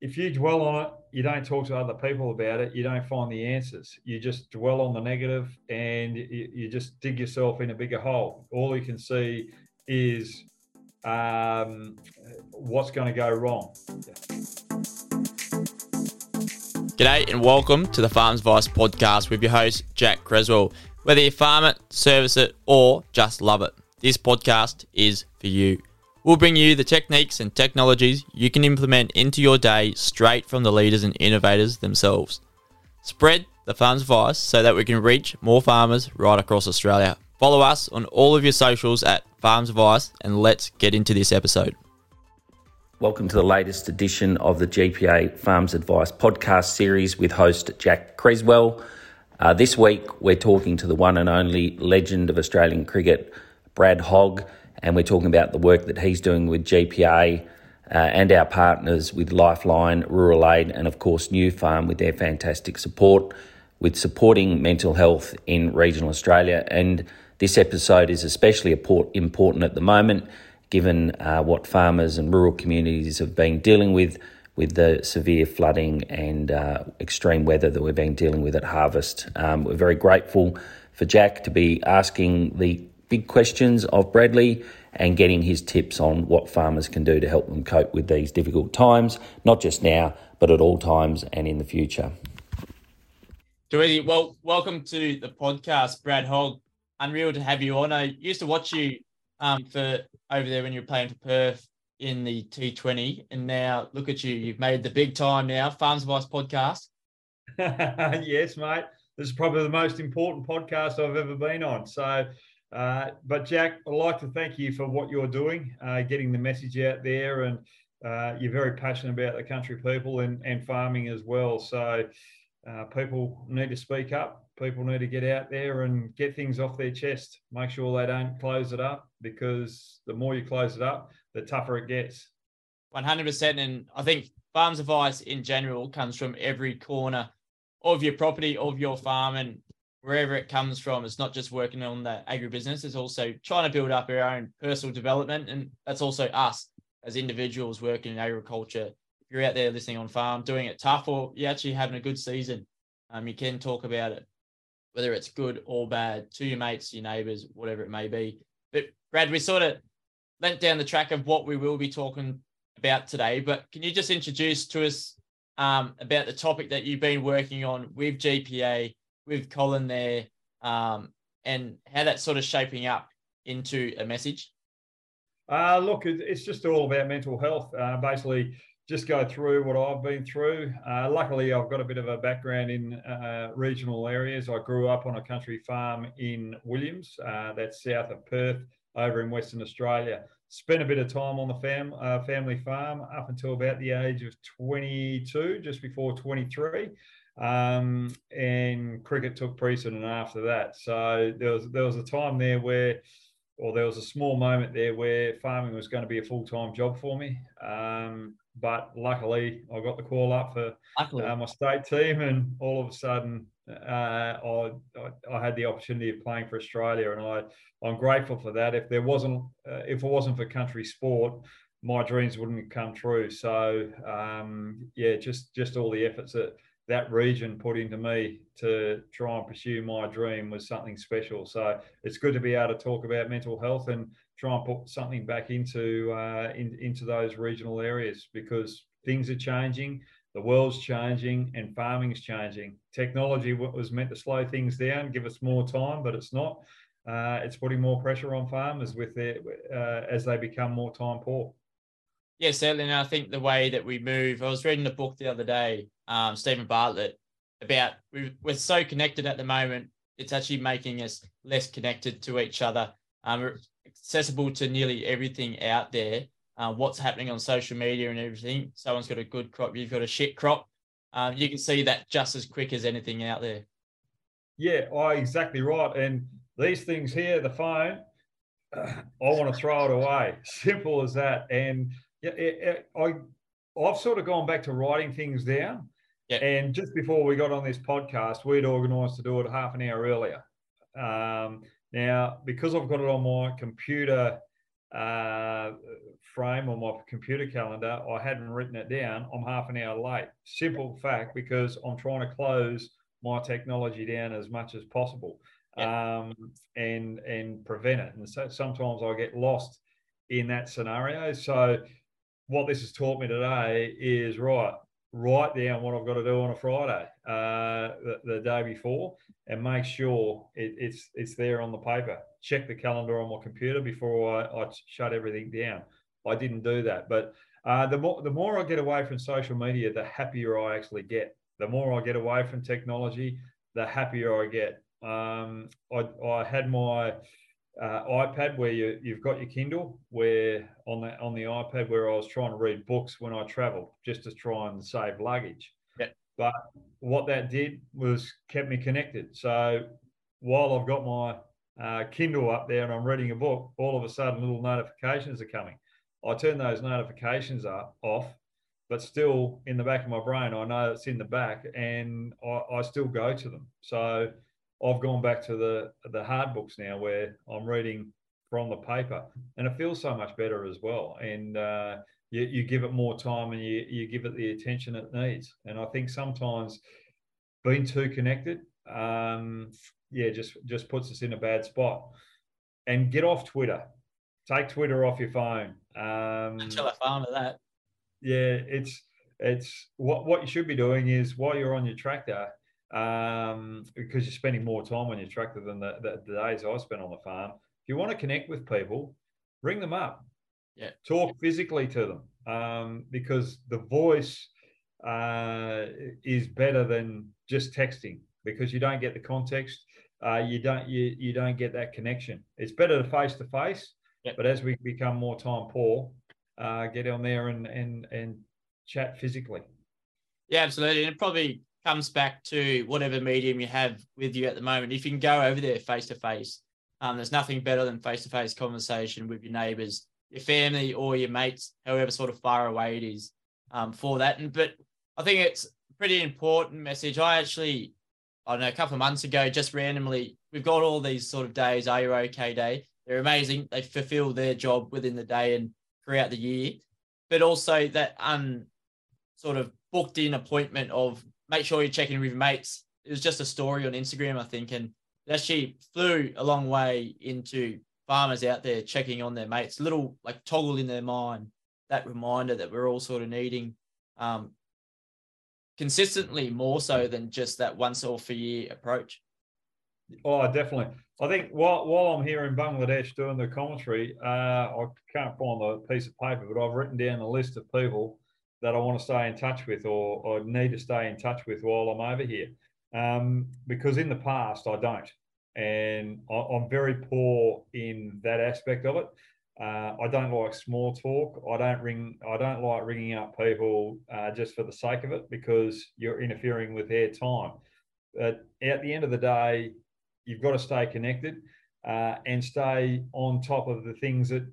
if you dwell on it, you don't talk to other people about it, you don't find the answers. You just dwell on the negative and you, you just dig yourself in a bigger hole. All you can see is um, what's going to go wrong. G'day and welcome to the Farms Advice podcast with your host, Jack Creswell. Whether you farm it, service it, or just love it, this podcast is for you. We'll bring you the techniques and technologies you can implement into your day straight from the leaders and innovators themselves. Spread the farm's advice so that we can reach more farmers right across Australia. Follow us on all of your socials at Farms Advice and let's get into this episode. Welcome to the latest edition of the GPA Farms Advice podcast series with host Jack Creswell. Uh, this week, we're talking to the one and only legend of Australian cricket, Brad Hogg and we're talking about the work that he's doing with GPA uh, and our partners with Lifeline, Rural Aid, and of course Nufarm with their fantastic support with supporting mental health in regional Australia. And this episode is especially important at the moment, given uh, what farmers and rural communities have been dealing with with the severe flooding and uh, extreme weather that we've been dealing with at harvest. Um, we're very grateful for Jack to be asking the big questions of Bradley and getting his tips on what farmers can do to help them cope with these difficult times, not just now, but at all times and in the future. Too Well, welcome to the podcast, Brad Hogg. Unreal to have you on. I used to watch you um, for over there when you were playing for Perth in the T20, and now look at you. You've made the big time now. Farms Advice podcast. yes, mate. This is probably the most important podcast I've ever been on. So uh, but Jack, I'd like to thank you for what you're doing, uh, getting the message out there, and uh, you're very passionate about the country people and, and farming as well. So uh, people need to speak up. People need to get out there and get things off their chest. Make sure they don't close it up because the more you close it up, the tougher it gets. 100%. And I think farms advice in general comes from every corner of your property, of your farm. And wherever it comes from. It's not just working on the agribusiness, it's also trying to build up our own personal development. And that's also us as individuals working in agriculture. If you're out there listening on farm, doing it tough, or you're actually having a good season, um, you can talk about it, whether it's good or bad, to your mates, your neighbors, whatever it may be. But Brad, we sort of went down the track of what we will be talking about today. But can you just introduce to us um, about the topic that you've been working on with GPA with Colin there um, and how that's sort of shaping up into a message? Uh, look, it's just all about mental health. Uh, basically, just go through what I've been through. Uh, luckily, I've got a bit of a background in uh, regional areas. I grew up on a country farm in Williams, uh, that's south of Perth, over in Western Australia. Spent a bit of time on the fam- uh, family farm up until about the age of 22, just before 23 um, and cricket took precedent after that. So there was there was a time there where, or there was a small moment there where farming was going to be a full time job for me. Um, but luckily, I got the call up for uh, my state team, and all of a sudden, uh, I, I had the opportunity of playing for Australia, and I I'm grateful for that. If there wasn't uh, if it wasn't for country sport, my dreams wouldn't come true. So um, yeah, just just all the efforts that that region put into me to try and pursue my dream was something special. So it's good to be able to talk about mental health and try and put something back into uh, in, into those regional areas because things are changing, the world's changing, and farming's changing. Technology was meant to slow things down, give us more time, but it's not. Uh, it's putting more pressure on farmers with their uh, as they become more time poor. Yeah, certainly. And I think the way that we move, I was reading a book the other day, um, Steven Bartlett, about we, we're so connected at the moment. It's actually making us less connected to each other. Um, accessible to nearly everything out there. Uh, what's happening on social media and everything. Someone's got a good crop, you've got a shit crop. Um, you can see that just as quick as anything out there. Yeah, oh, exactly right. And these things here, the phone, uh, I want to throw it away. Simple as that. And yeah, I I've sort of gone back to writing things down. Yeah. And just before we got on this podcast, we'd organised to do it half an hour earlier. Um, now, because I've got it on my computer uh, frame on my computer calendar, I hadn't written it down. I'm half an hour late. Simple fact because I'm trying to close my technology down as much as possible um, and and prevent it. And so sometimes I get lost in that scenario. So what this has taught me today is right write down what I've got to do on a Friday, uh, the, the, day before, and make sure it, it's it's there on the paper. Check the calendar on my computer before I, I shut everything down. I didn't do that, but uh, the more the more I get away from social media, the happier I actually get. The more I get away from technology, the happier I get. Um, I, I had my uh, iPad where you, you've got your Kindle, where on the on the iPad where I was trying to read books when I travelled, just to try and save luggage. Yeah. But what that did was kept me connected. So while I've got my uh, Kindle up there and I'm reading a book, all of a sudden little notifications are coming. I turn those notifications up off, but still in the back of my brain, I know it's in the back, and I, I still go to them. So I've gone back to the the hard books now, where I'm reading from the paper, and it feels so much better as well. And uh, you, you give it more time, and you you give it the attention it needs. And I think sometimes being too connected, um, yeah, just just puts us in a bad spot. And get off Twitter. Take Twitter off your phone. Um, Until I found that. Yeah, it's it's what what you should be doing is while you're on your tractor, um, because you're spending more time on your tractor than the, the, the, days I spent on the farm. If you want to connect with people, bring them up. Yeah. Talk physically to them um, because the voice uh, is better than just texting because you don't get the context. Uh, you don't you, you don't get that connection. It's better to face to face, but as we become more time poor, uh, get on there and and and chat physically. Yeah, absolutely, and probably comes back to whatever medium you have with you at the moment. If you can go over there face to face, there's nothing better than face to face conversation with your neighbours, your family, or your mates, however sort of far away it is um, for that. And but I think it's a pretty important message. I actually, I don't know, a couple of months ago, just randomly, we've got all these sort of days. Are you okay? Day. They're amazing. They fulfil their job within the day and throughout the year, but also that un sort of booked in appointment of make sure you're checking with your mates. It was just a story on Instagram, I think, and it actually flew a long way into farmers out there checking on their mates, little like toggle in their mind that reminder that we're all sort of needing um, consistently more so than just that once off a year approach. Oh, definitely. I think while, while I'm here in Bangladesh doing the commentary, uh, I can't find the piece of paper, but I've written down a list of people that I want to stay in touch with or, or need to stay in touch with while I'm over here. Um, because in the past, I don't. And I, am very poor in that aspect of it. Uh, I don't like small talk. I don't ring. I don't like ringing up people uh, just for the sake of it because you're interfering with their time. But at the end of the day, you've got to stay connected uh, and stay on top of the things that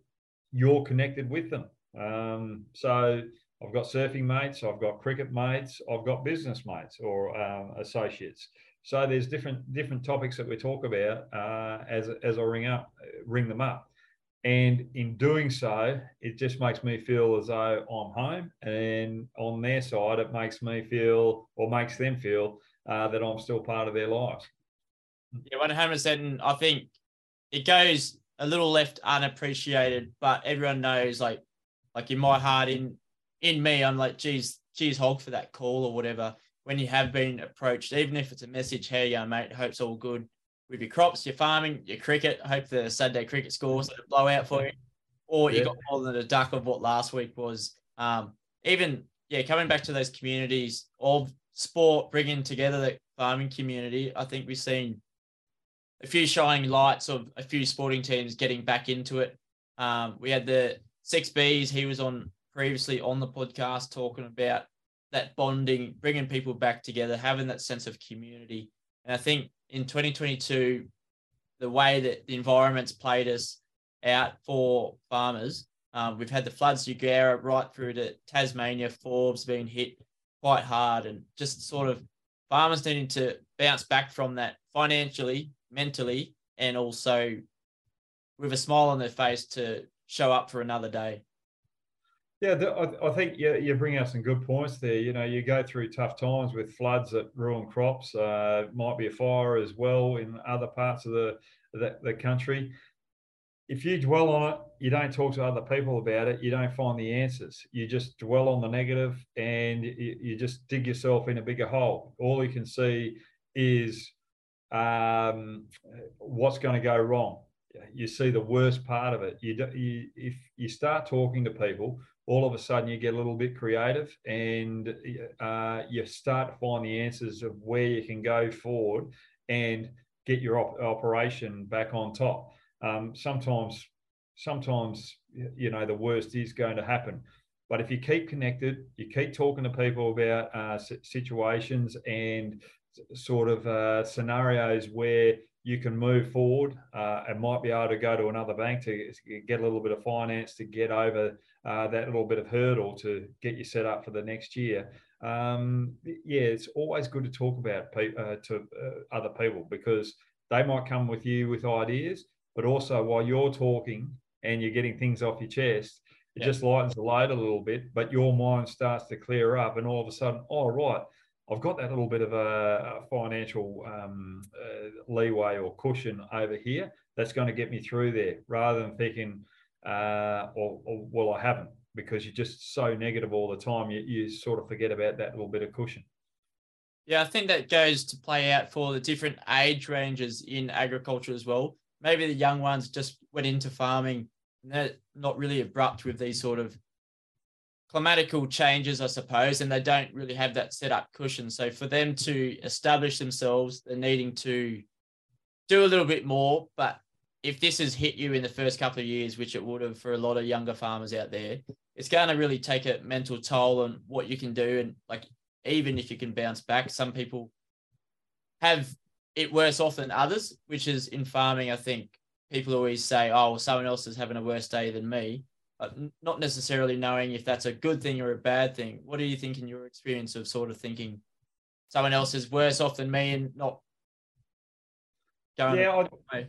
you're connected with them. Um, so I've got surfing mates, I've got cricket mates, I've got business mates or um, associates. So there's different different topics that we talk about uh, as as I ring up, ring them up, and in doing so, it just makes me feel as though I'm home, and on their side, it makes me feel or makes them feel uh, that I'm still part of their lives. Yeah, one hundred percent. I think it goes a little left unappreciated, but everyone knows, like, like in my heart, in in me, I'm like, geez, geez, Hulk for that call or whatever. When you have been approached, even if it's a message, hey, young mate, hope's all good with your crops, your farming, your cricket. Hope the Saturday cricket scores a blowout for you, or you got more than a duck of what last week was. Um, even yeah, coming back to those communities of sport, bringing together the farming community. I think we've seen a few shining lights of a few sporting teams getting back into it. Um, we had the six Bs. He was on previously on the podcast talking about that bonding, bringing people back together, having that sense of community. And I think in 2022, the way that the environment's played us out for farmers, um, we've had the floods, Eugowra, right through to Tasmania, Forbes being hit quite hard, and just sort of farmers needing to bounce back from that financially, mentally, and also with a smile on their face to show up for another day. Yeah, I, think you, you bring out some good points there. You know, you go through tough times with floods that ruin crops. Uh, might be a fire as well in other parts of the, the, the country. If you dwell on it, you don't talk to other people about it. You don't find the answers. You just dwell on the negative, and you, you just dig yourself in a bigger hole. All you can see is um, what's going to go wrong. You see the worst part of it. You, you if you start talking to people, all of a sudden you get a little bit creative and uh, you start to find the answers of where you can go forward and get your op- operation back on top. Um, sometimes, sometimes you know the worst is going to happen, but if you keep connected, you keep talking to people about uh, situations and sort of uh, scenarios where you can move forward uh, and might be able to go to another bank to get a little bit of finance to get over uh, that little bit of hurdle to get you set up for the next year. Um, yeah, it's always good to talk about pe- uh, to uh, other people because they might come with you with ideas, but also while you're talking and you're getting things off your chest, it just lightens the load a little bit, but your mind starts to clear up, and all of a sudden, oh right, I've got that little bit of a, a financial um, uh, leeway or cushion over here that's going to get me through there, rather than thinking, uh, or, or, well, I haven't, because you're just so negative all the time. You, you sort of forget about that little bit of cushion. Yeah, I think that goes to play out for the different age ranges in agriculture as well. Maybe the young ones just went into farming and they're not really abrupt with these sort of climatical changes, I suppose, and they don't really have that set up cushion. So for them to establish themselves, they're needing to do a little bit more. But if this has hit you in the first couple of years, which it would have for a lot of younger farmers out there, it's going to really take a mental toll on what you can do. And like, even if you can bounce back, some people have it worse off than others, which is in farming, I think people always say, oh, well, someone else is having a worse day than me but not necessarily knowing if that's a good thing or a bad thing. What do you think in your experience of sort of thinking someone else is worse off than me and not going? Yeah, I,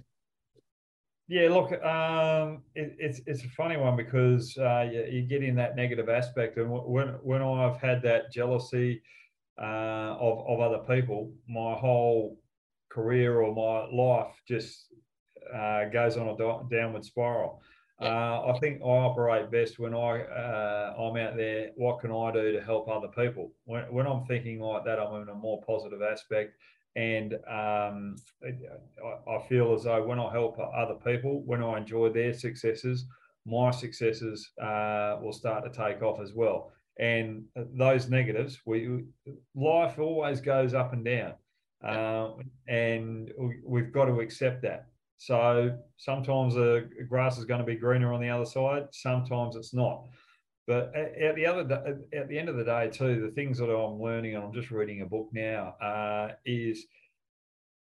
yeah. Look, um, it, it's it's a funny one because uh, you, you, get in that negative aspect, and when when I've had that jealousy uh, of of other people, my whole career or my life just uh, goes on a downward spiral. Uh, I think I operate best when I uh, I'm out there. What can I do to help other people? When, when I'm thinking like that, I'm in a more positive aspect, and um, I, I, feel as though when I help other people, when I enjoy their successes, my successes uh, will start to take off as well. And those negatives, we life always goes up and down, uh, and we've got to accept that. So sometimes the grass is going to be greener on the other side. Sometimes it's not. But at the other at the end of the day, too, the things that I'm learning, and I'm just reading a book now, uh, is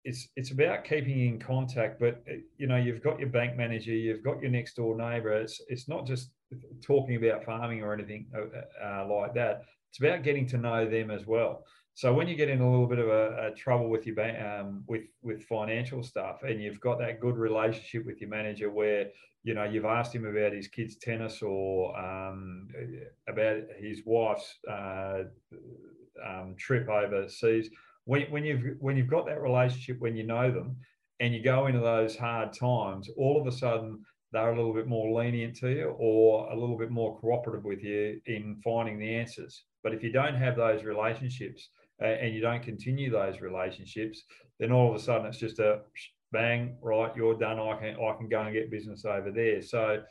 it's it's about keeping in contact. But you know, you've got your bank manager, you've got your next door neighbour. It's it's not just talking about farming or anything uh, uh, like that. It's about getting to know them as well. So when you get in a little bit of a, a trouble with your um, with financial stuff, and you've got that good relationship with your manager, where you know you've asked him about his kids' tennis or um, about his wife's uh, um, trip overseas. When, when you've when you've got that relationship, when you know them, and you go into those hard times, all of a sudden they're a little bit more lenient to you or a little bit more cooperative with you in finding the answers. But if you don't have those relationships, and you don't continue those relationships, then all of a sudden it's just a bang, right, you're done. I can I can go and get business over there. So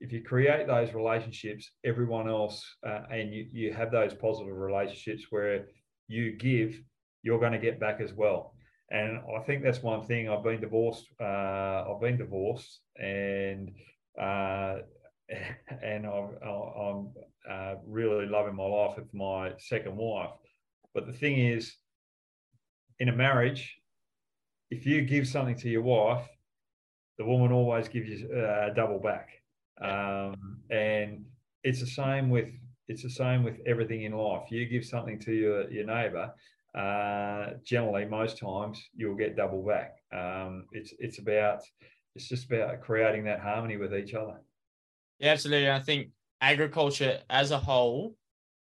if you create those relationships, everyone else, uh, and you, you have those positive relationships where you give, you're going to get back as well. And I think that's one thing. I've been divorced. Uh, I've been divorced, and uh, and I'm, I'm uh, really loving my life with my second wife. But the thing is, in a marriage, if you give something to your wife, the woman always gives you uh, double back. Um, and it's the same with it's the same with everything in life. You give something to your your neighbour, uh, generally most times you'll get double back. Um, it's it's about it's just about creating that harmony with each other. Yeah, absolutely. I think agriculture as a whole,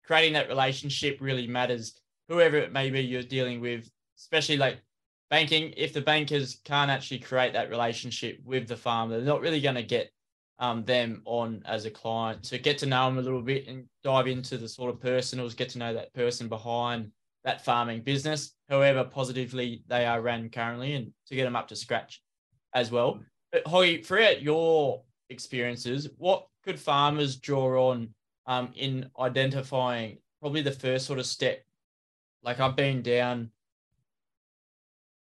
creating that relationship really matters. Whoever it may be you're dealing with, especially like banking, if the bankers can't actually create that relationship with the farmer, they're not really going to get um, them on as a client. So get to know them a little bit and dive into the sort of personals, get to know that person behind that farming business, however positively they are ran currently, and to get them up to scratch as well. But Hoy, throughout your experiences, what could farmers draw on um, in identifying probably the first sort of step? Like I've been down,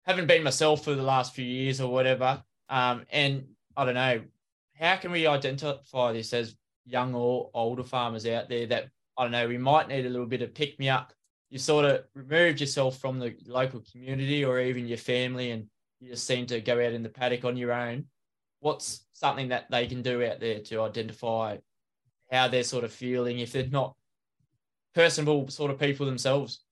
haven't been myself for the last few years or whatever, um, and I don't know, how can we identify this as young or older farmers out there that I don't know, we might need a little bit of pick me up? You sort of removed yourself from the local community or even your family and you just seem to go out in the paddock on your own. What's something that they can do out there to identify how they're sort of feeling if they're not personable sort of people themselves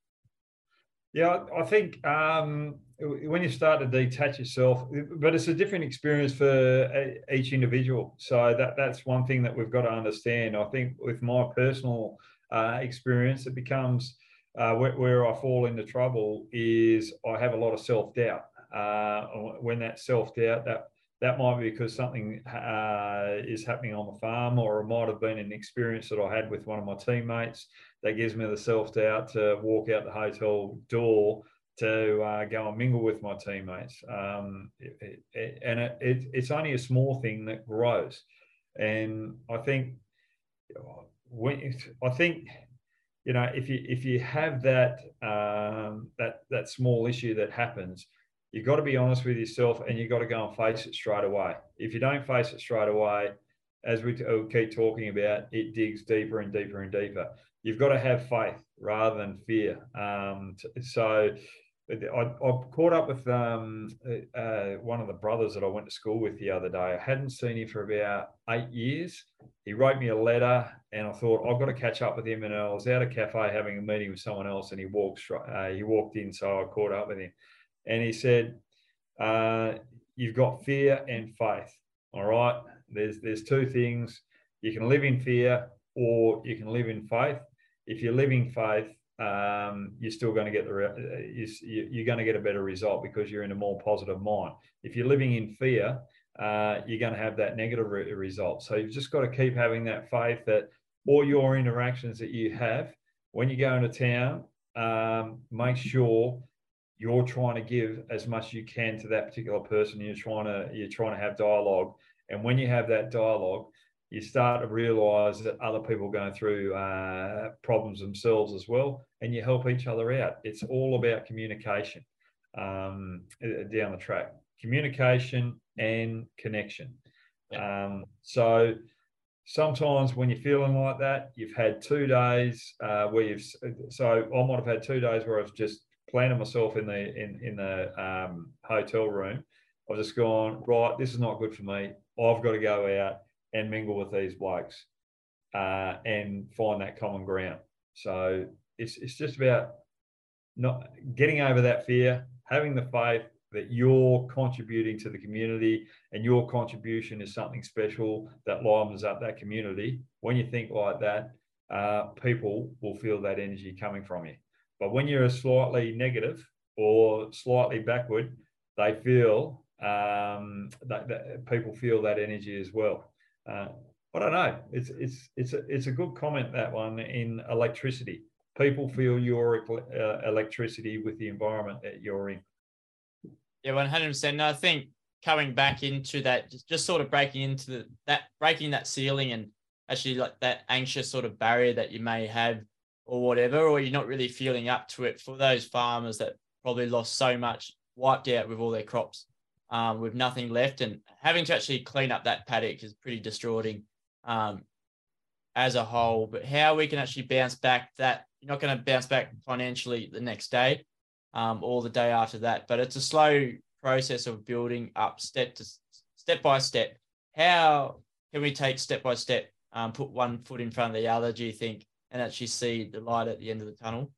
yeah i think um, when you start to detach yourself but it's a different experience for each individual. So that that's one thing that we've got to understand. I think with my personal uh, experience it becomes uh, where, where, I fall into trouble is I have a lot of self doubt. Uh, when that self doubt, that that might be because something uh, is happening on the farm, or it might have been an experience that I had with one of my teammates that gives me the self doubt to walk out the hotel door to uh, go and mingle with my teammates. Um, it, it, and it, it's only a small thing that grows. And I think when I think you know, if you if you have that um, that that small issue that happens, you've got to be honest with yourself and you've got to go and face it straight away. If you don't face it straight away, as we keep talking about, it digs deeper and deeper and deeper. You've got to have faith rather than fear. Um, so I, I caught up with um, uh, one of the brothers that I went to school with the other day. I hadn't seen him for about eight years. He wrote me a letter, and I thought I've got to catch up with him. And I was out a cafe having a meeting with someone else, and he walked uh, he walked in, so I caught up with him, and he said, uh, "You've got fear and faith. All right. There's there's two things. You can live in fear, or you can live in faith. If you're living faith." um, you're still going to get the you're going to get a better result because you're in a more positive mind. If you're living in fear, uh, you're going to have that negative re- result. So you've just got to keep having that faith that all your interactions that you have when you go into town, um, make sure you're trying to give as much as you can to that particular person. You're trying to you're trying to have dialogue, and when you have that dialogue, you start to realize that other people are going through uh, problems themselves as well, and you help each other out. It's all about communication um, down the track, communication and connection. Um, so sometimes when you're feeling like that, you've had two days uh, where you've. So I might have had two days where I've just planted myself in the in in the um, hotel room. I've just gone right. This is not good for me. I've got to go out and mingle with these blokes uh, and find that common ground. So it's it's just about not getting over that fear, having the faith that you're contributing to the community and your contribution is something special that livens up that community. When you think like that, uh, people will feel that energy coming from you. But when you're slightly negative or slightly backward, they feel um, that, that people feel that energy as well. Uh, I don't know. It's it's it's a, it's a good comment that one in electricity. People feel your uh, electricity with the environment that you're in. Yeah, one hundred percent. I think coming back into that, just, just sort of breaking into the, that breaking that ceiling and actually like that anxious sort of barrier that you may have or whatever, or you're not really feeling up to it for those farmers that probably lost so much, wiped out with all their crops um, with nothing left and having to actually clean up that paddock is pretty distraughting um, as a whole. But how we can actually bounce back that you're not going to bounce back financially the next day um, or the day after that, but it's a slow process of building up step to step by step. How can we take step by step, um, put one foot in front of the other? Do you think, and actually see the light at the end of the tunnel?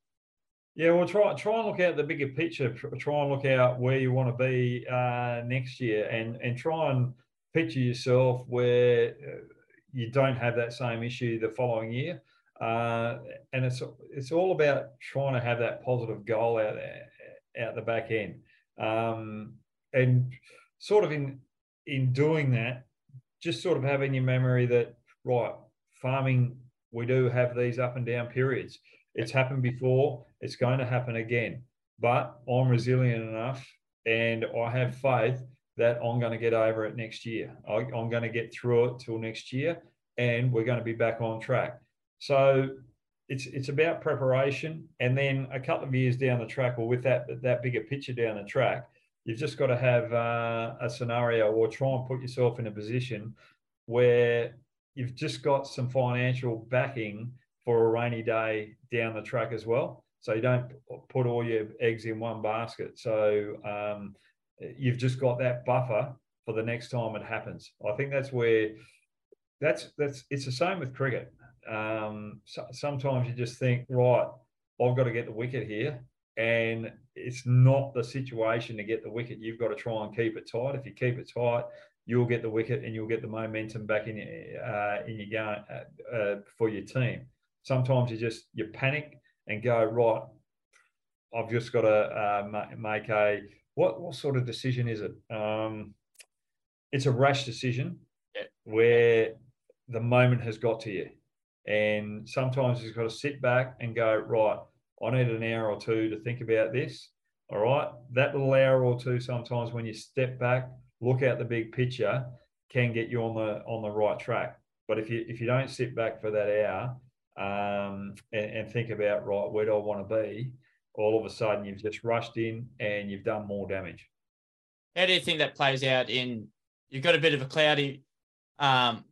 Yeah, well, try try and look at the bigger picture. Try and look out where you want to be uh, next year, and and try and picture yourself where uh, you don't have that same issue the following year. Uh, and it's it's all about trying to have that positive goal out out the back end, um, and sort of in in doing that, just sort of having your memory that right farming we do have these up and down periods. It's happened before. It's going to happen again. But I'm resilient enough, and I have faith that I'm going to get over it next year. I, I'm going to get through it till next year, and we're going to be back on track. So it's it's about preparation, and then a couple of years down the track, or with that that bigger picture down the track, you've just got to have uh, a scenario or try and put yourself in a position where you've just got some financial backing for a rainy day down the track as well. So you don't put all your eggs in one basket. So um, you've just got that buffer for the next time it happens. I think that's where that's that's it's the same with cricket um, so, sometimes you just think, right, I've got to get the wicket here. And it's not the situation to get the wicket. You've got to try and keep it tight. If you keep it tight, you'll get the wicket and you'll get the momentum back in, uh, in your game uh, uh, for your team. Sometimes you just you panic and go right. I've just got to uh, make a what what sort of decision is it? Um, it's a rash decision where the moment has got to you. And sometimes you've got to sit back and go, right, I need an hour or two to think about this. All right. That little hour or two, sometimes when you step back, look at the big picture, can get you on the on the right track. But if you if you don't sit back for that hour um, and, and think about right, where do I want to be? All of a sudden, you've just rushed in and you've done more damage. How do you think that plays out in? You've got a bit of a cloudy um,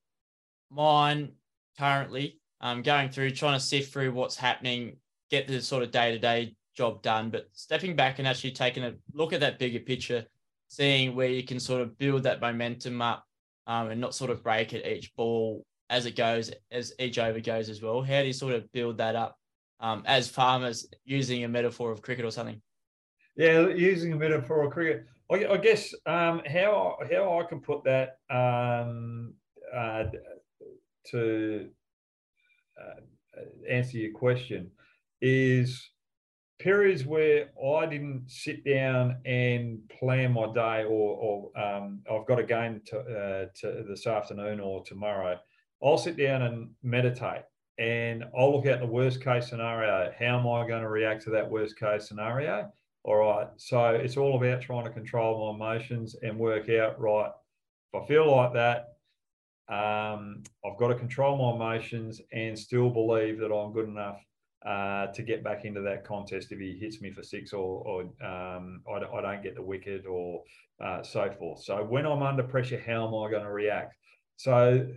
mind currently um, going through, trying to sift through what's happening, get the sort of day to day job done, but stepping back and actually taking a look at that bigger picture, seeing where you can sort of build that momentum up um, and not sort of break at each ball as it goes, as each over goes as well. How do you sort of build that up um, as farmers using a metaphor of cricket or something? Yeah, using a metaphor of cricket. I, I guess um, how how I can put that um, uh, to uh, answer your question is periods where I didn't sit down and plan my day, or, or um, I've got a game to, uh, to this afternoon or tomorrow. I'll sit down and meditate, and I'll look at the worst case scenario. How am I going to react to that worst case scenario? All right. So it's all about trying to control my emotions and work out right. If I feel like that, um, I've got to control my emotions and still believe that I'm good enough uh, to get back into that contest if he hits me for six or, or um, I, I, don't get the wicket or uh, so forth. So when I'm under pressure, how am I going to react? So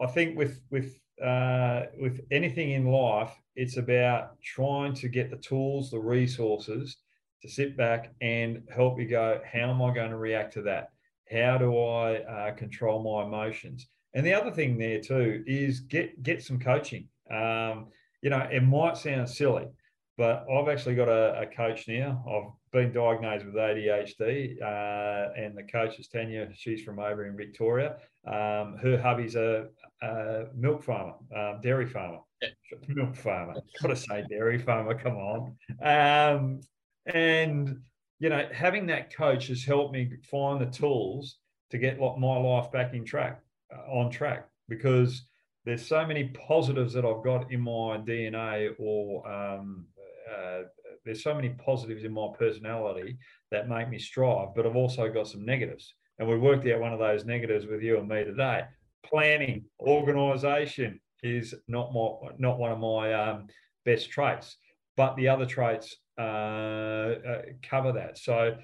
I think with with uh, with anything in life, it's about trying to get the tools, the resources to sit back and help you go. How am I going to react to that? How do I uh, control my emotions? And the other thing there too is get get some coaching. Um, you know, it might sound silly, but I've actually got a, a coach now. I've been diagnosed with ADHD, uh, and the coach is Tanya. She's from over in Victoria. Um, her hubby's a, a milk farmer, um, dairy farmer, yeah. milk farmer. Got to say dairy farmer. Come on. Um, and you know, having that coach has helped me find the tools to get my life back in track, uh, on track, because there's so many positives that I've got in my DNA, or um, uh, there's so many positives in my personality that make me strive, but I've also got some negatives. And we worked out one of those negatives with you and me today. Planning, organisation is not my not one of my um, best traits, but the other traits uh, uh, cover that. So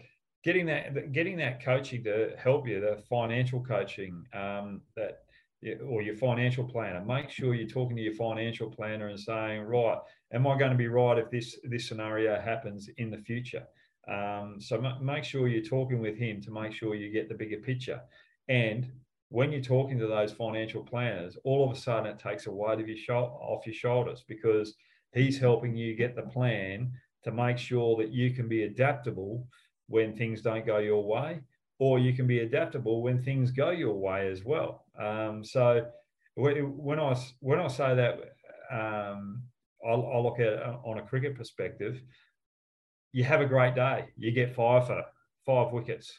getting that getting that coaching to help you, the financial coaching um, that or your financial planner. Make sure you're talking to your financial planner and saying, right, am I going to be right if this this scenario happens in the future? Um, so m- make sure you're talking with him to make sure you get the bigger picture. And when you're talking to those financial planners, all of a sudden it takes a weight of your off your shoulders because he's helping you get the plan to make sure that you can be adaptable when things don't go your way, or you can be adaptable when things go your way as well. Um, so when I when I say that, um, I'll, I'll, look at it on a cricket perspective. You have a great day. You get five for five wickets,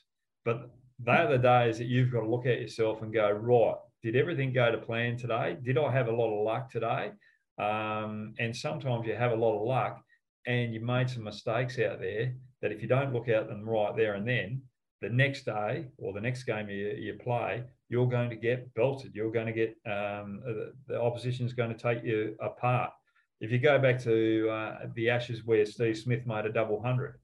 but they are the days that you've got to look at yourself and go, right, did everything go to plan today? Did I have a lot of luck today? Um, and sometimes you have a lot of luck and you made some mistakes out there that if you don't look at them right there and then, the next day or the next game you, you play, you're going to get belted. You're going to get um, the opposition is going to take you apart. If you go back to uh, the Ashes where Steve Smith made a double hundred,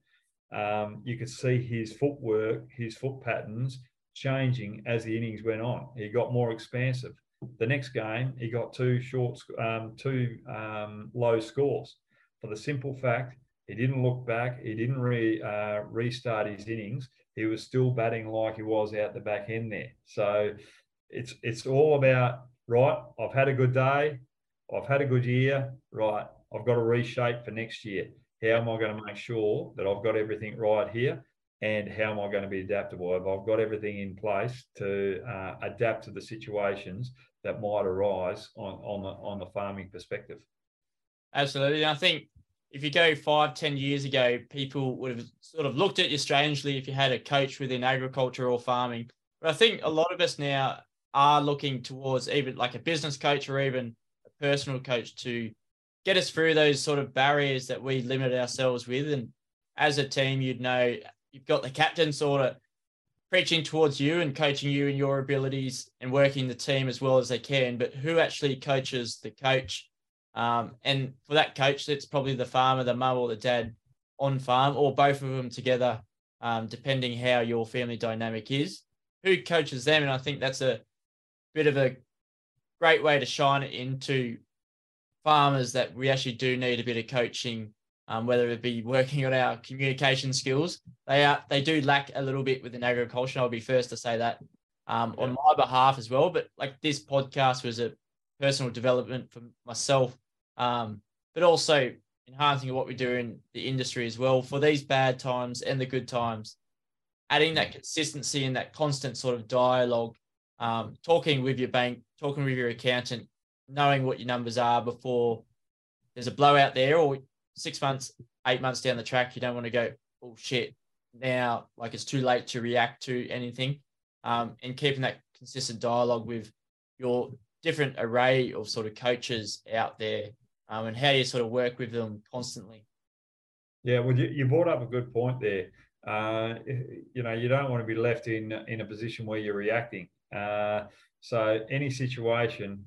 um, you could see his footwork, his foot patterns changing as the innings went on. He got more expansive. The next game, he got two short, um, two um, low scores for the simple fact he didn't look back. He didn't re, uh, restart his innings. He was still batting like he was out the back end there. So it's it's all about right. I've had a good day. I've had a good year. Right. I've got to reshape for next year. How am I going to make sure that I've got everything right here? And how am I going to be adaptable? If I've got everything in place to uh, adapt to the situations that might arise on, on the on the farming perspective. Absolutely. I think if you go five, ten years ago, people would have sort of looked at you strangely if you had a coach within agriculture or farming. But I think a lot of us now are looking towards even like a business coach or even personal coach to get us through those sort of barriers that we limit ourselves with. And as a team, you'd know you've got the captain sort of preaching towards you and coaching you and your abilities and working the team as well as they can. But who actually coaches the coach? Um, and for that coach, it's probably the farmer, the mum, or the dad on farm, or both of them together, um, depending how your family dynamic is. Who coaches them? And I think that's a bit of a great way to shine it into farmers that we actually do need a bit of coaching, um, whether it be working on our communication skills. They are they do lack a little bit within agriculture. I'll be first to say that um, on my behalf as well. But like this podcast was a personal development for myself um, but also enhancing what we do in the industry as well for these bad times and the good times. Adding that consistency and that constant sort of dialogue, um, talking with your bank, talking with your accountant, knowing what your numbers are before there's a blowout there, or six months, eight months down the track, you don't want to go, oh shit, now like it's too late to react to anything. Um, and keeping that consistent dialogue with your different array of sort of coaches out there um, and how you sort of work with them constantly? Yeah, well, you, you brought up a good point there. Uh, you know, you don't want to be left in in a position where you're reacting. Uh, so any situation,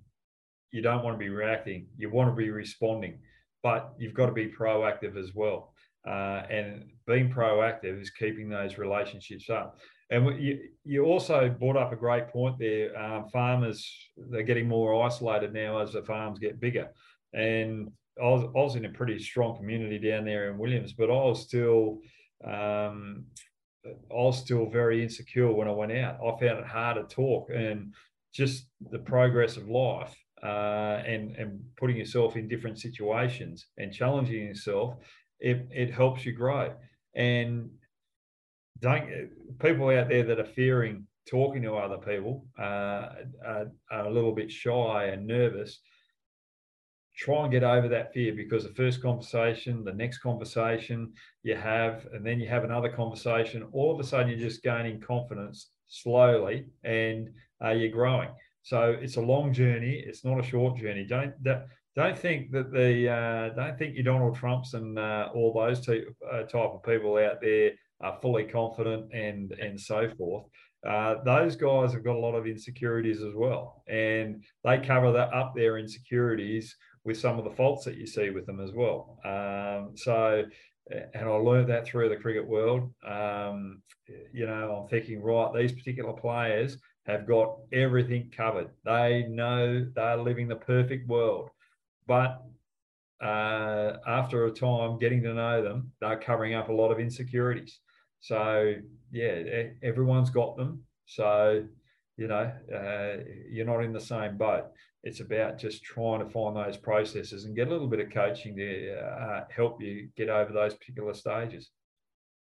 you don't want to be reacting. You want to be responding, but you've got to be proactive as well. Uh, and being proactive is keeping those relationships up. And you, you also brought up a great point there. Um, farmers, they're getting more isolated now as the farms get bigger and I was, I was in a pretty strong community down there in Williams, but I was still um, I was still very insecure when I went out. I found it hard to talk and just the progress of life uh, and and putting yourself in different situations and challenging yourself, it, it helps you grow. And don't people out there that are fearing talking to other people uh, are, are a little bit shy and nervous try and get over that fear because the first conversation, the next conversation you have, and then you have another conversation, all of a sudden you're just gaining confidence slowly and uh, you're growing. So it's a long journey. It's not a short journey. Don't don't think that the uh, don't think your Donald Trumps and uh, all those t- uh, type of people out there are fully confident and and so forth. Uh, those guys have got a lot of insecurities as well, and they cover that up their insecurities with some of the faults that you see with them as well. Um, so, and I learned that through the cricket world. Um, you know, I'm thinking, right, these particular players have got everything covered. They know they're living the perfect world. But uh, after a time getting to know them, they're covering up a lot of insecurities. So, yeah, everyone's got them. So, you know, uh, you're not in the same boat it's about just trying to find those processes and get a little bit of coaching to uh, help you get over those particular stages.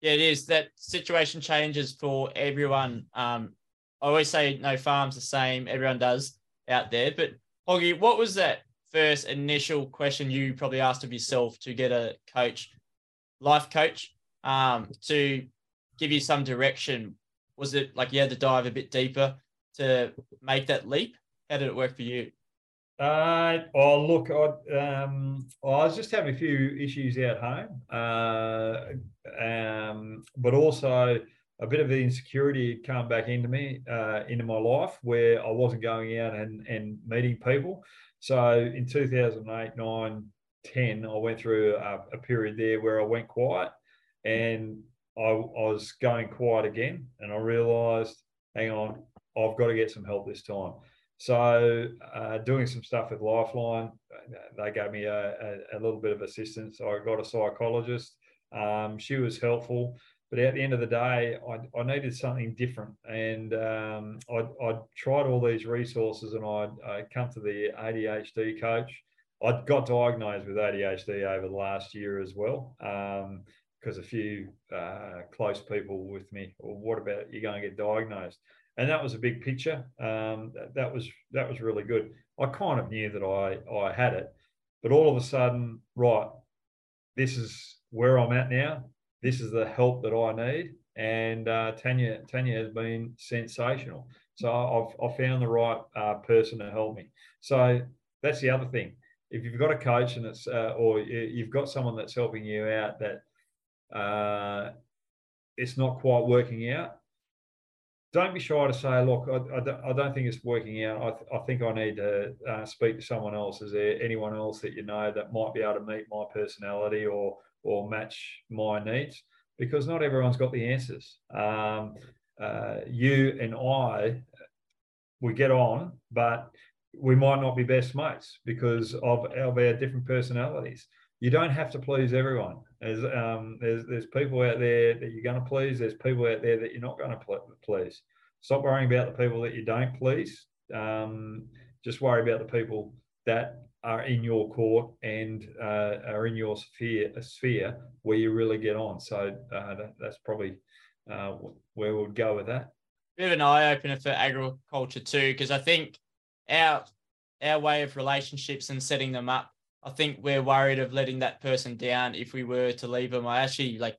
Yeah, it is. That situation changes for everyone. Um, I always say no farm's the same. Everyone does out there. But Hoggy, what was that first initial question you probably asked of yourself to get a coach, life coach, um, to give you some direction? Was it like you had to dive a bit deeper to make that leap? How did it work for you? Uh, oh, look, I, um, I was just having a few issues at home, uh, um, but also a bit of the insecurity come back into me, uh, into my life, where I wasn't going out and, and meeting people. So in 2008, 9, 10, I went through a, a period there where I went quiet and I, I was going quiet again. And I realized, hang on, I've got to get some help this time. So, uh, doing some stuff with Lifeline, they gave me a, a, a, little bit of assistance. I got a psychologist. Um, she was helpful, but at the end of the day, I, I needed something different. And um, I'd, I'd, tried all these resources and I'd, I'd come to the ADHD coach. I got diagnosed with ADHD over the last year as well. because um, a few uh, close people with me, well, what about you going to get diagnosed? And that was a big picture. Um, that, that, was that was really good. I kind of knew that I I had it, but all of a sudden, right, this is where I'm at now. This is the help that I need, and uh, Tanya Tanya has been sensational. So I've I found the right uh, person to help me. So that's the other thing. If you've got a coach and it's uh, or you've got someone that's helping you out that uh, it's not quite working out, don't be shy to say, look, I, I, don't, think it's working out. I, th- I think I need to uh, speak to someone else. Is there anyone else that you know that might be able to meet my personality or or match my needs? Because not everyone's got the answers. Um, uh, you and I, we get on, but we might not be best mates because of, of our different personalities. You don't have to please everyone. There's, um, there's, there's people out there that you're going to please. There's people out there that you're not going to please. Stop worrying about the people that you don't please. Um, just worry about the people that are in your court and uh, are in your sphere, sphere where you really get on. So uh, that, that's probably uh, where we'll go with that. Bit of an eye opener for agriculture too, because I think our our way of relationships and setting them up I think we're worried of letting that person down if we were to leave them. I actually like,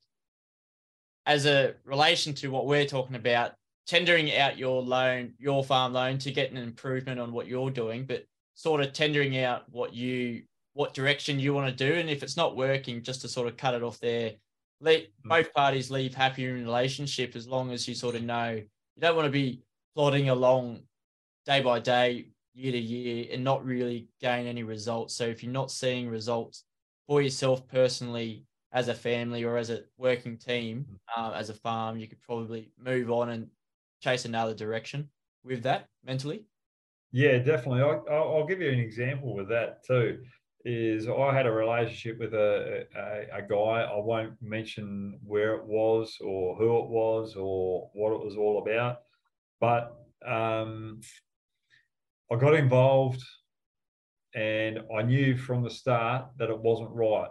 as a relation to what we're talking about, tendering out your loan, your farm loan to get an improvement on what you're doing, but sort of tendering out what you, what direction you want to do. And if it's not working, just to sort of cut it off there, let hmm. both parties leave happier in relationship as long as you sort of know you don't want to be plodding along day by day year to year and not really gain any results. So if you're not seeing results for yourself personally as a family or as a working team, uh, as a farm, you could probably move on and chase another direction with that mentally. Yeah, definitely. I, will give you an example with that too. Is I had a relationship with a, a, a guy. I won't mention where it was or who it was or what it was all about, but um, I got involved and I knew from the start that it wasn't right.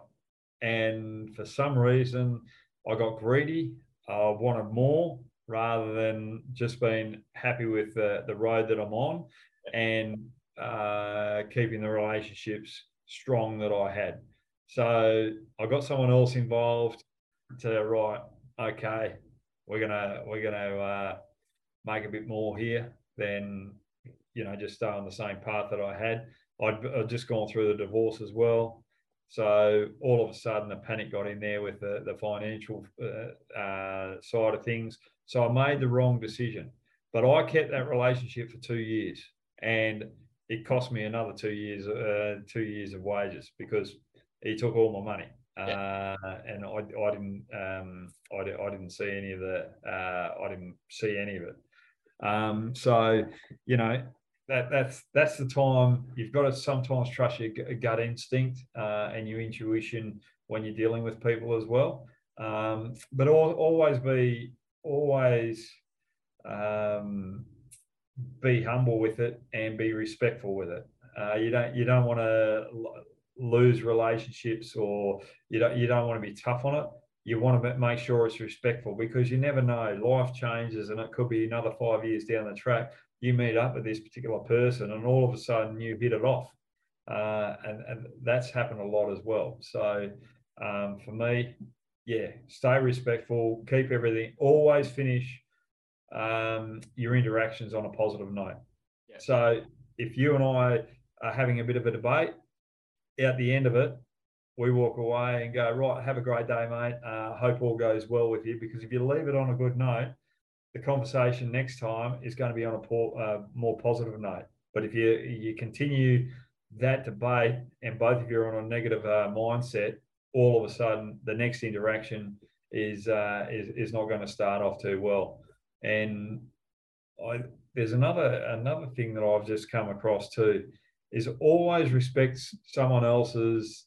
And for some reason, I got greedy. I wanted more rather than just being happy with the, the road that I'm on and uh, keeping the relationships strong that I had. So I got someone else involved to right. Okay, we're gonna we're gonna uh, make a bit more here than you know, just stay on the same path that I had. I'd, I'd just gone through the divorce as well. So all of a sudden, the panic got in there with the, the financial uh, uh, side of things. So I made the wrong decision. But I kept that relationship for two years, and it cost me another two years, uh, two years of wages because he took all my money, yeah. Uh, and I, I didn't, um, I, I, didn't see any of the, uh, I didn't see any of it. Um, so, you know, that that's that's the time you've got to sometimes trust your gut instinct uh, and your intuition when you're dealing with people as well. Um, but always be always um, be humble with it and be respectful with it. Uh, you don't you don't want to lose relationships or you don't you don't want to be tough on it. you want to make sure it's respectful because you never know. Life changes, and it could be another five years down the track. You meet up with this particular person, and all of a sudden you hit it off, uh, and and that's happened a lot as well. So um, for me, yeah, stay respectful, keep everything, always finish um, your interactions on a positive note. Yeah. So if you and I are having a bit of a debate, at the end of it, we walk away and go, right, have a great day, mate. Uh, hope all goes well with you. Because if you leave it on a good note, the conversation next time is going to be on a poor, uh, more positive note. But if you you continue that debate and both of you are on a negative uh, mindset, all of a sudden the next interaction is uh, is is not going to start off too well. And I, there's another another thing that I've just come across too is always respect someone else's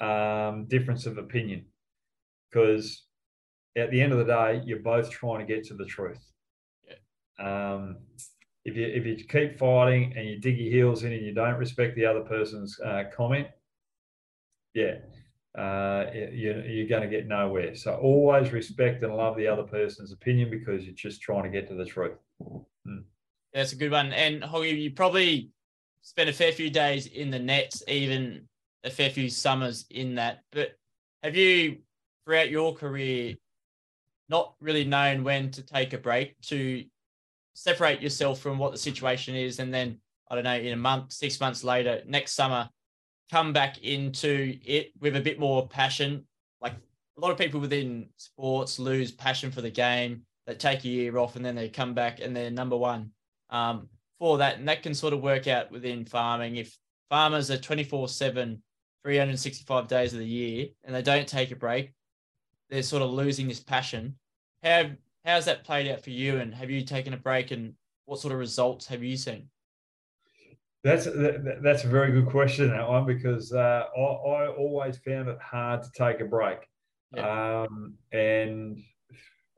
um, difference of opinion because at the end of the day you're both trying to get to the truth. Yeah. Um, if you if you keep fighting and you dig your heels in and you don't respect the other person's uh, comment, yeah, uh, you, you're going to get nowhere. So always respect and love the other person's opinion because you're just trying to get to the truth. Mm. That's a good one. And Hoggy, you probably spent a fair few days in the nets, even a fair few summers in that. But have you, throughout your career, not really known when to take a break to separate yourself from what the situation is, and then I don't know, in a month, six months later, next summer, come back into it with a bit more passion. Like a lot of people within sports lose passion for the game. They take a year off and then they come back and they're number one um, for that. And that can sort of work out within farming. If farmers are 24 7, 365 days of the year and they don't take a break, they're sort of losing this passion. How, how's that played out for you? And have you taken a break and what sort of results have you seen? That's that's a very good question that one because uh, I, I, always found it hard to take a break, yeah. um, and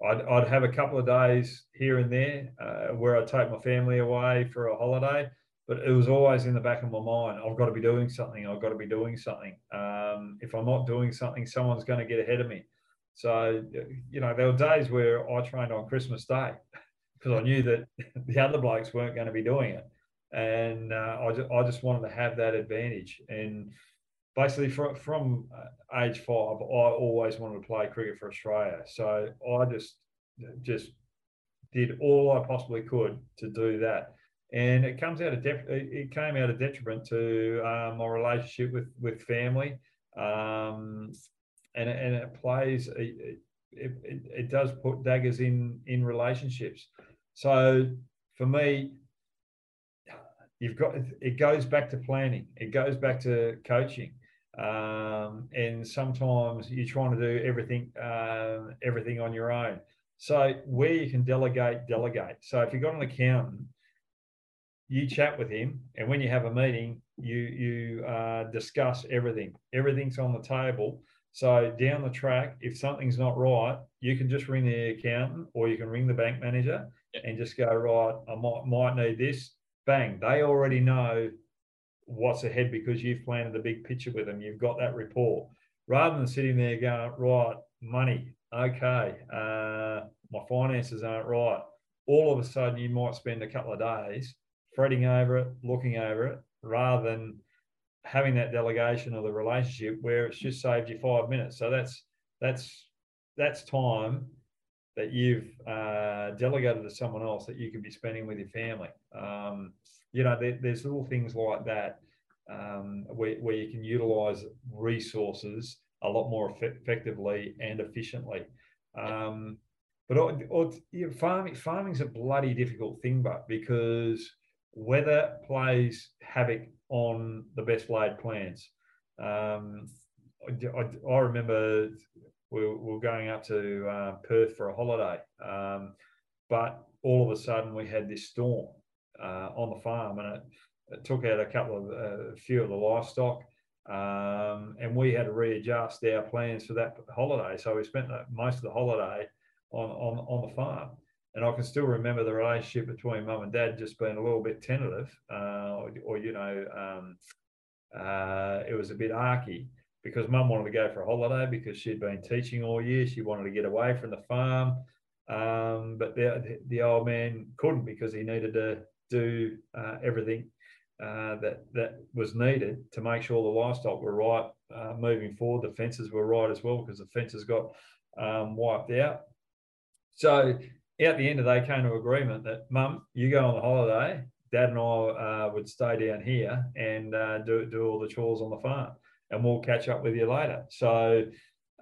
I'd, I'd, have a couple of days here and there uh, where I'd take my family away for a holiday, but it was always in the back of my mind. I've got to be doing something. I've got to be doing something. Um, if I'm not doing something, someone's going to get ahead of me. So you know, there were days where I trained on Christmas Day because I knew that the other blokes weren't going to be doing it and uh, I, just, I just wanted to have that advantage. And basically, from, from uh, age five, I always wanted to play cricket for Australia. So I just just did all I possibly could to do that. And it comes out of def- it came out of detriment to um, my relationship with with family, um, and and it plays it, it, it does put daggers in in relationships. So for me, you've got it goes back to planning. It goes back to coaching. Um, and sometimes you're trying to do everything um, everything on your own. So where you can delegate delegate. So if you've got an accountant you chat with him and when you have a meeting you you uh, discuss everything. Everything's on the table so down the track if something's not right you can just ring the accountant or you can ring the bank manager and just go right i might, might need this bang, they already know what's ahead because you've planted the big picture with them. You've got that report. Rather than sitting there going, right, money, okay, uh, my finances aren't right. All of a sudden, you might spend a couple of days fretting over it, looking over it, rather than having that delegation of the relationship where it's just saved you five minutes. So that's that's that's time that you've uh, delegated to someone else that you could be spending with your family. Um, you know, there, there's little things like that um, where, where you can utilize resources a lot more effect- effectively and efficiently. Um, but or, or, you know, farming farming's a bloody difficult thing, but because weather plays havoc on the best laid plans. Um, I, I, remember we were going up to uh, Perth for a holiday. Um, but all of a sudden, we had this storm uh, on the farm, and it, it, took out a couple of a uh, few of the livestock. Um, and we had to readjust our plans for that holiday. So we spent most of the holiday on, on, on the farm. And I can still remember the relationship between mum and dad just being a little bit tentative, uh, or, or, you know, um, uh, it was a bit arky because mum wanted to go for a holiday because she'd been teaching all year. She wanted to get away from the farm. Um, but the, the old man couldn't because he needed to do uh, everything uh, that that was needed to make sure the livestock were right uh, moving forward. The fences were right as well because the fences got um, wiped out. So at the end of the day, came to agreement that mum, you go on the holiday, dad and I uh, would stay down here and uh, do do all the chores on the farm, and we'll catch up with you later. So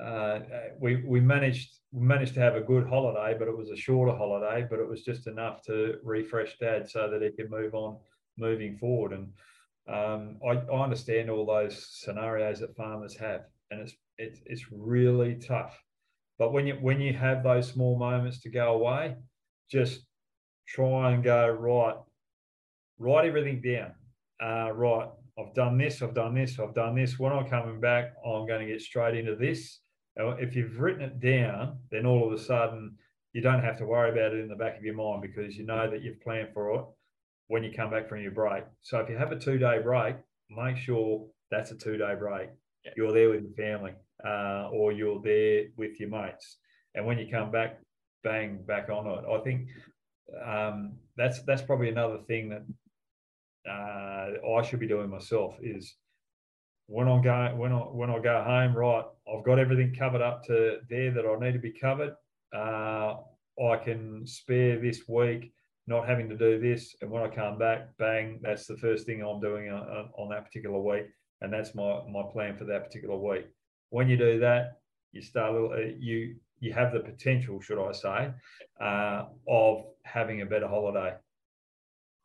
uh, we we managed managed to have a good holiday, but it was a shorter holiday, but it was just enough to refresh dad so that he could move on moving forward. And um, I, I understand all those scenarios that farmers have, and it's it's it's really tough. But when you when you have those small moments to go away, just try and go right, write everything down. Uh, right, I've done this, I've done this, I've done this. When I'm coming back, I'm going to get straight into this. If you've written it down, then all of a sudden you don't have to worry about it in the back of your mind because you know that you've planned for it when you come back from your break. So if you have a two day break, make sure that's a two day break. You're there with your family uh, or you're there with your mates. And when you come back, bang, back on it. I think um, that's that's probably another thing that uh, I should be doing myself is when I'm going when I when I go home, right, I've got everything covered up to there that I need to be covered. Uh, I can spare this week not having to do this. And when I come back, bang, that's the first thing I'm doing on, on that particular week. And that's my, my plan for that particular week. When you do that, you start, uh, you, you have the potential, should I say, uh, of having a better holiday.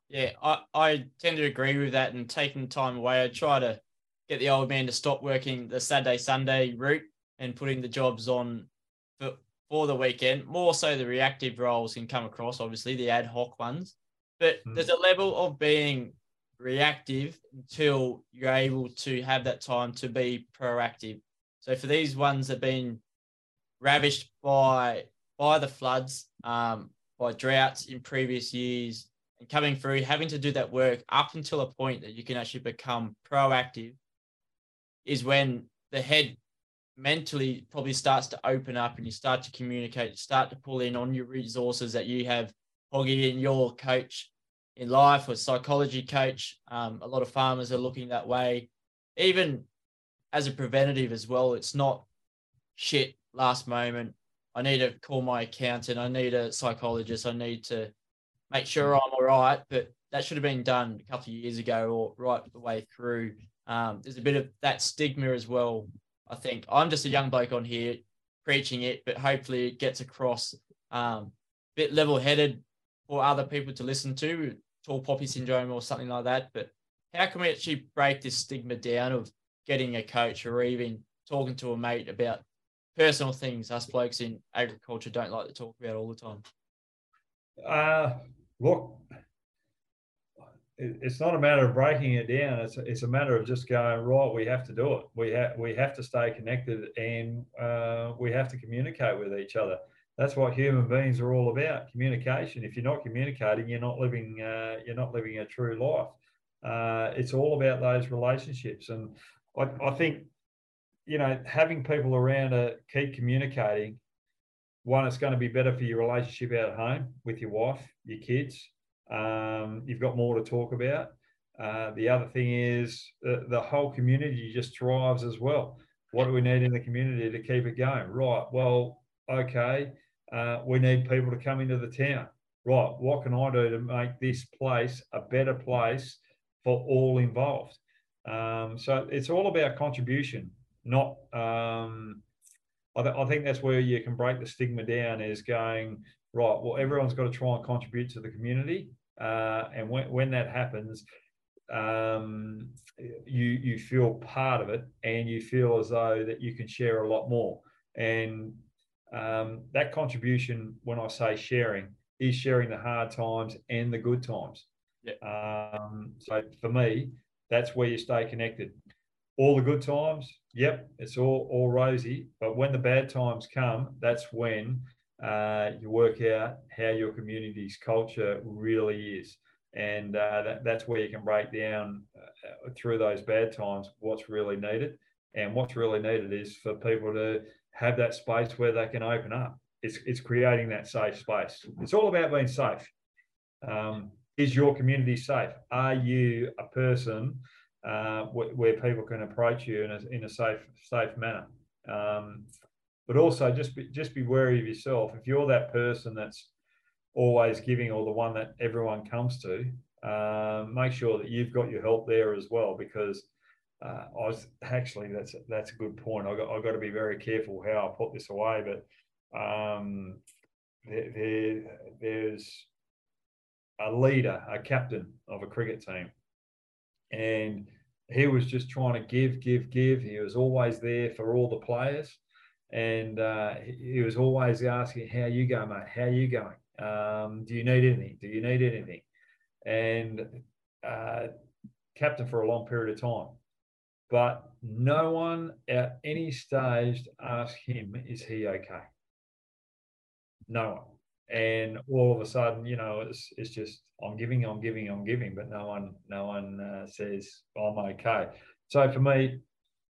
Yeah, I, I tend to agree with that and taking time away. I try to get the old man to stop working the Saturday, Sunday route and putting the jobs on for, for the weekend. More so, the reactive roles can come across, obviously, the ad hoc ones. But mm. there's a level of being reactive until you're able to have that time to be proactive. So for these ones that have been ravished by by the floods, um, by droughts in previous years, and coming through, having to do that work up until a point that you can actually become proactive, is when the head mentally probably starts to open up and you start to communicate, you start to pull in on your resources that you have, Hoggy, in your coach in life or psychology coach. Um, a lot of farmers are looking that way. Even as a preventative as well, it's not shit last moment. I need to call my accountant. I need a psychologist. I need to make sure I'm all right. But that should have been done a couple of years ago or right the way through. Um, there's a bit of that stigma as well I think I'm just a young bloke on here preaching it, but hopefully it gets across um, a bit level headed for other people to listen to, tall poppy syndrome or something like that. But how can we actually break this stigma down of getting a coach or even talking to a mate about personal things us blokes in agriculture don't like to talk about all the time? Uh, look, it's not a matter of breaking it down. It's it's a matter of just going right. We have to do it. We have we have to stay connected and uh, we have to communicate with each other. That's what human beings are all about: communication. If you're not communicating, you're not living uh, you're not living a true life. Uh, it's all about those relationships, and I, I think you know having people around to keep communicating. One, it's going to be better for your relationship out at home with your wife, your kids, um, you've got more to talk about. Uh, the other thing is the, the whole community just thrives as well. What do we need in the community to keep it going? Right. Well, okay. Uh, we need people to come into the town. Right. What can I do to make this place a better place for all involved? Um, so it's all about contribution, not. Um, I, th- I think that's where you can break the stigma down. Is going right. Well, everyone's got to try and contribute to the community uh, and when, when that happens, um, you you feel part of it, and you feel as though that you can share a lot more. And um, that contribution, when I say sharing, is sharing the hard times and the good times. Um, so for me, that's where you stay connected. All the good times, yep, it's all all rosy. But when the bad times come, that's when uh, you work out how your community's culture really is. And uh, that, that's where you can break down uh, through those bad times what's really needed. And what's really needed is for people to have that space where they can open up. It's, it's creating that safe space. It's all about being safe. Um, is your community safe? Are you a person uh, wh- where people can approach you in a, in a safe safe manner? Um, but also just be, just be wary of yourself. If you're that person that's always giving or the one that everyone comes to, uh, make sure that you've got your help there as well because uh, I was actually that's that's a good point. I got I got to be very careful how I put this away, but um, there, there there's a leader, a captain of a cricket team, and he was just trying to give, give, give. He was always there for all the players, and uh, he was always asking, "How you going, mate? How you going? Um, do you need anything? Do you need anything?" And uh, captain for a long period of time but no one at any stage asked him, "Is he okay?" No one. And all of a sudden, you know, it's it's just I'm giving, I'm giving, I'm giving, but no one, no one uh, says I'm okay. So for me,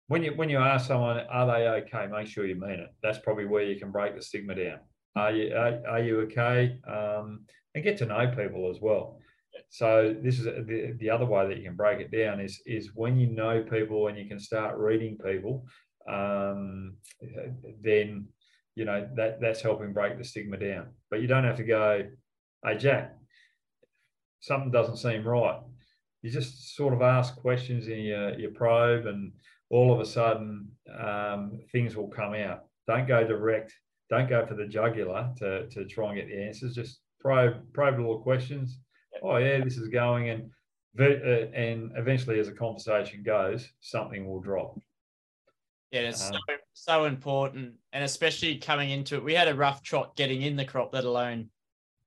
when you when you ask someone, "Are they okay?" Make sure you mean it. That's probably where you can break the stigma down. Are you are, are you okay? Um, and get to know people as well. So this is the, the other way that you can break it down is is when you know people and you can start reading people, um, then you know that that's helping break the stigma down. But you don't have to go, hey Jack, something doesn't seem right. You just sort of ask questions in your, your probe, and all of a sudden um, things will come out. Don't go direct. Don't go for the jugular to, to try and get the answers. Just probe probe little questions oh yeah, this is going, and uh, and eventually, as a conversation goes, something will drop. Yeah, it's um, so, so important, and especially coming into it, we had a rough trot getting in the crop, let alone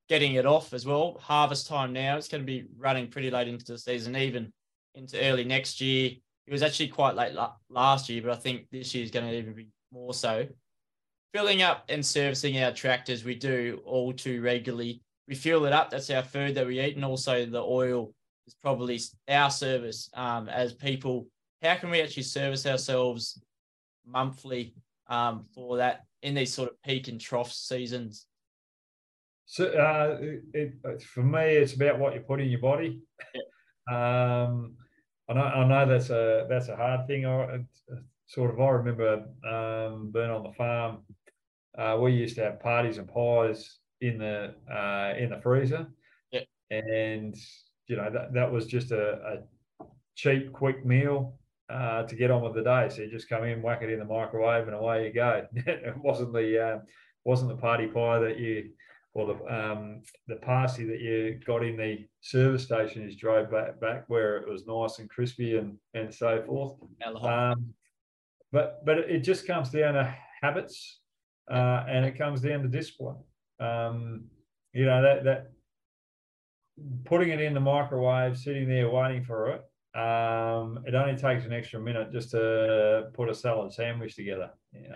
getting it off as well. Harvest time now; it's going to be running pretty late into the season, even into early next year. It was actually quite late last year, but I think this year is going to even be more so. Filling up and servicing our tractors, we do all too regularly we fuel it up. That's our food that we eat, and also the oil is probably our service um, as people. How can we actually service ourselves monthly um, for that in these sort of peak and trough seasons? So uh, it, it, for me, it's about what you put in your body. Yeah. Um, I know, I know that's a that's a hard thing. I sort of I remember um, being on the farm. Uh, we used to have parties and pies in the uh, in the freezer. Yeah. And you know that that was just a, a cheap, quick meal uh, to get on with the day. So you just come in, whack it in the microwave, and away you go. it wasn't the uh, wasn't the party pie that you or the um, the pasty that you got in the service station is drove back back where it was nice and crispy and and so forth. Um, but but it just comes down to habits, uh, and it comes down to discipline. Um, you know that that putting it in the microwave, sitting there waiting for it. Um, it only takes an extra minute just to put a salad sandwich together,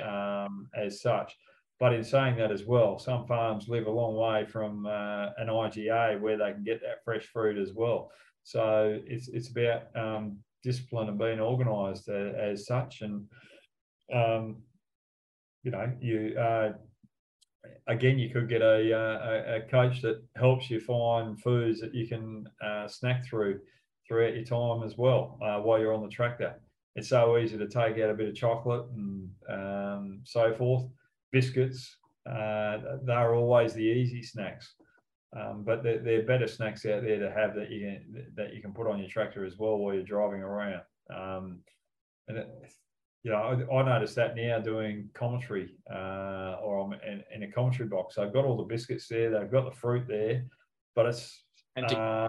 um, as such. But in saying that as well, some farms live a long way from uh, an IGA where they can get that fresh fruit as well. So it's it's about um, discipline and being organised as, as, such, and um, you know you uh, again, you could get a, uh, a, a, coach that helps you find foods that you can uh, snack through throughout your time as well uh, while you're on the tractor. It's so easy to take out a bit of chocolate and um, so forth. Biscuits, uh, they're always the easy snacks. Um, but there, are better snacks out there to have that you can, that you can put on your tractor as well while you're driving around. Um, and it, you know, I, I noticed that now doing commentary uh, or I'm in, in, a commentary box. I've got all the biscuits there, they've got the fruit there, but it's, uh,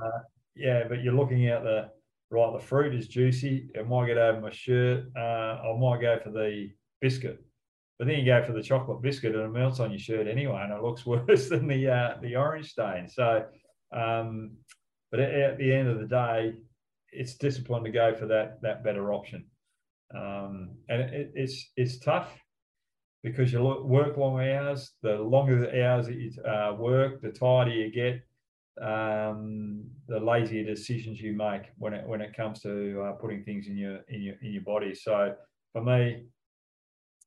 yeah, but you're looking at the, right, the fruit is juicy. It might get over my shirt. Uh, I might go for the biscuit. But then you go for the chocolate biscuit and it melts on your shirt anyway, and it looks worse than the uh, the orange stain. So, um, but at, at the end of the day, it's discipline to go for that that better option. Um, and it, it's it's tough because you work long hours. The longer the hours that you uh, work, the tighter you get, um, the lazier decisions you make when it when it comes to uh, putting things in your in your in your body. So for me,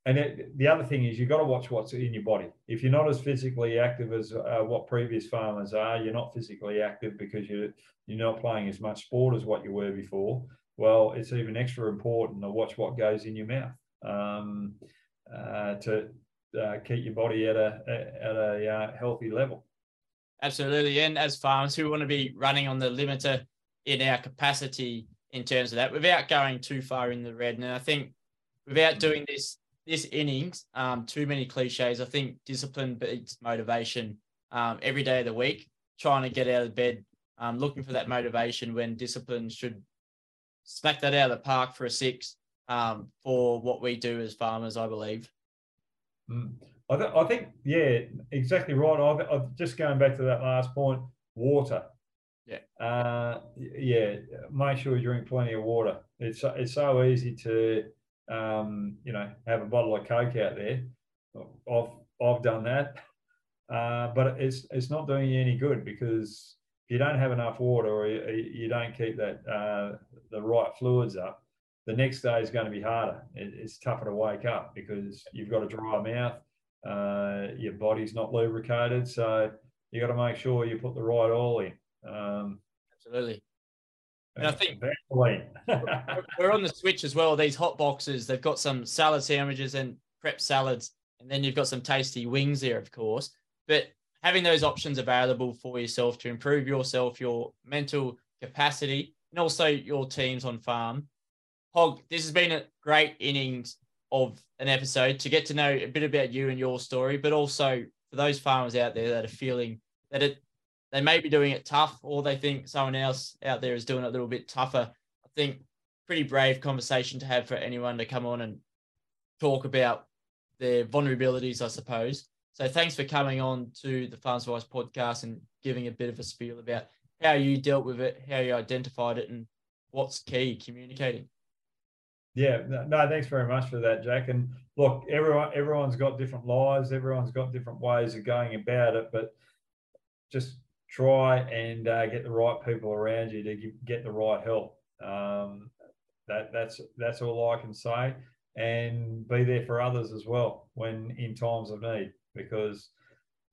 and it, the other thing is you've got to watch what's in your body. If you're not as physically active as uh, what previous farmers are, you're not physically active because you're you're not playing as much sport as what you were before. Well, it's even extra important to watch what goes in your mouth um, uh, to uh, keep your body at a at a uh, healthy level. Absolutely, and as farmers who want to be running on the limiter in our capacity in terms of that, without going too far in the red, and I think without doing this this innings, um, too many cliches. I think discipline beats motivation um, every day of the week. Trying to get out of bed, um, looking for that motivation when discipline should smack that out of the park for a six um, for what we do as farmers, I believe. Mm. I, th- I, think, yeah, exactly right. I've, I've, just going back to that last point, water. Yeah. Uh, yeah. Make sure you drink plenty of water. It's it's so easy to um, you know, have a bottle of Coke out there. I've I've done that, uh, but it's it's not doing you any good because if you don't have enough water or you, you don't keep that uh, the right fluids up, the next day is going to be harder. It, it's tougher to wake up because you've got a dry mouth, uh, your body's not lubricated, so you got to make sure you put the right oil in. Um, Absolutely. And I think we're on the switch as well. These hot boxes, they've got some salad sandwiches and prep salads, and then you've got some tasty wings there, of course. But having those options available for yourself to improve yourself, your mental capacity, and also your teams on farm. Hog, this has been a great innings of an episode to get to know a bit about you and your story, but also for those farmers out there that are feeling that it they may be doing it tough or they think someone else out there is doing it a little bit tougher. I think pretty brave conversation to have for anyone to come on and talk about their vulnerabilities, I suppose. So thanks for coming on to the Farms Advice podcast and giving a bit of a spiel about how you dealt with it, how you identified it, and what's key communicating. Yeah, no, thanks very much for that, Jack. And look, everyone, everyone's got different lives, everyone's got different ways of going about it, but just try and uh, get the right people around you to get the right help. Um, that that's that's all I can say, and be there for others as well when in times of need, because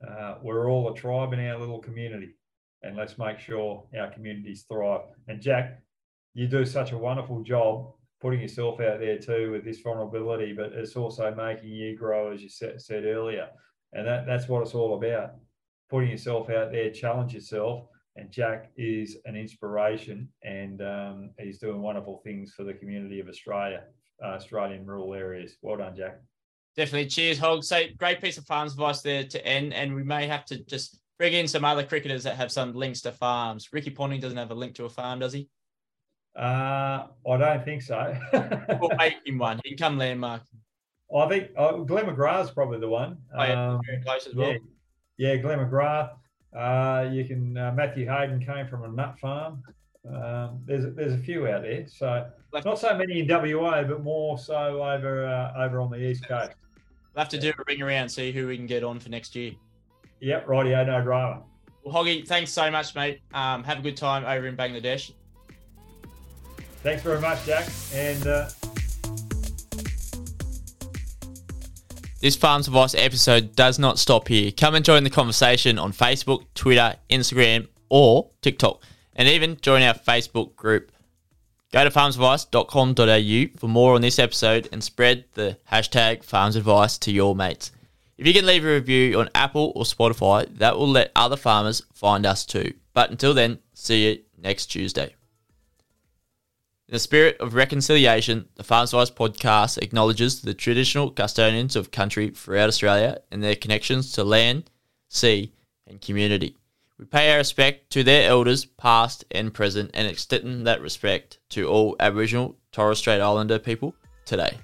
uh, we're all a tribe in our little community, and let's make sure our communities thrive. And Jack, you do such a wonderful job putting yourself out there too with this vulnerability, but it's also making you grow, as you said, earlier, and that, that's what it's all about putting yourself out there, challenge yourself. And Jack is an inspiration, and um, he's doing wonderful things for the community of Australia, uh, Australian rural areas. Well done, Jack. Definitely. Cheers, Hog. So great piece of farms advice there to end. And we may have to just bring in some other cricketers that have some links to farms. Ricky Ponting doesn't have a link to a farm, does he? Uh, I don't think so. we'll make him one. He can come landmark. I think uh, Glenn McGrath's probably the one. Oh, yeah, um, very close as well. Yeah yeah, Glenn McGrath. Uh, you can uh, Matthew Hayden came from a nut farm. Um, there's there's a few out there, so not so many in WA, but more so over uh, over on the east coast. We'll have to do a ring around, see who we can get on for next year. Yep, rightio, no drama. Well, Hoggy, thanks so much, mate. Um, have a good time over in Bangladesh. Thanks very much, Jack, and uh, This Farms Advice episode does not stop here. Come and join the conversation on Facebook, Twitter, Instagram, or TikTok, and even join our Facebook group. Go to farmsadvice.com.au for more on this episode and spread the hashtag farmsadvice to your mates. If you can leave a review on Apple or Spotify, that will let other farmers find us too. But until then, see you next Tuesday. In the spirit of reconciliation, the Advice podcast acknowledges the traditional custodians of country throughout Australia and their connections to land, sea, and community. We pay our respect to their elders, past and present, and extend that respect to all Aboriginal Torres Strait Islander people today.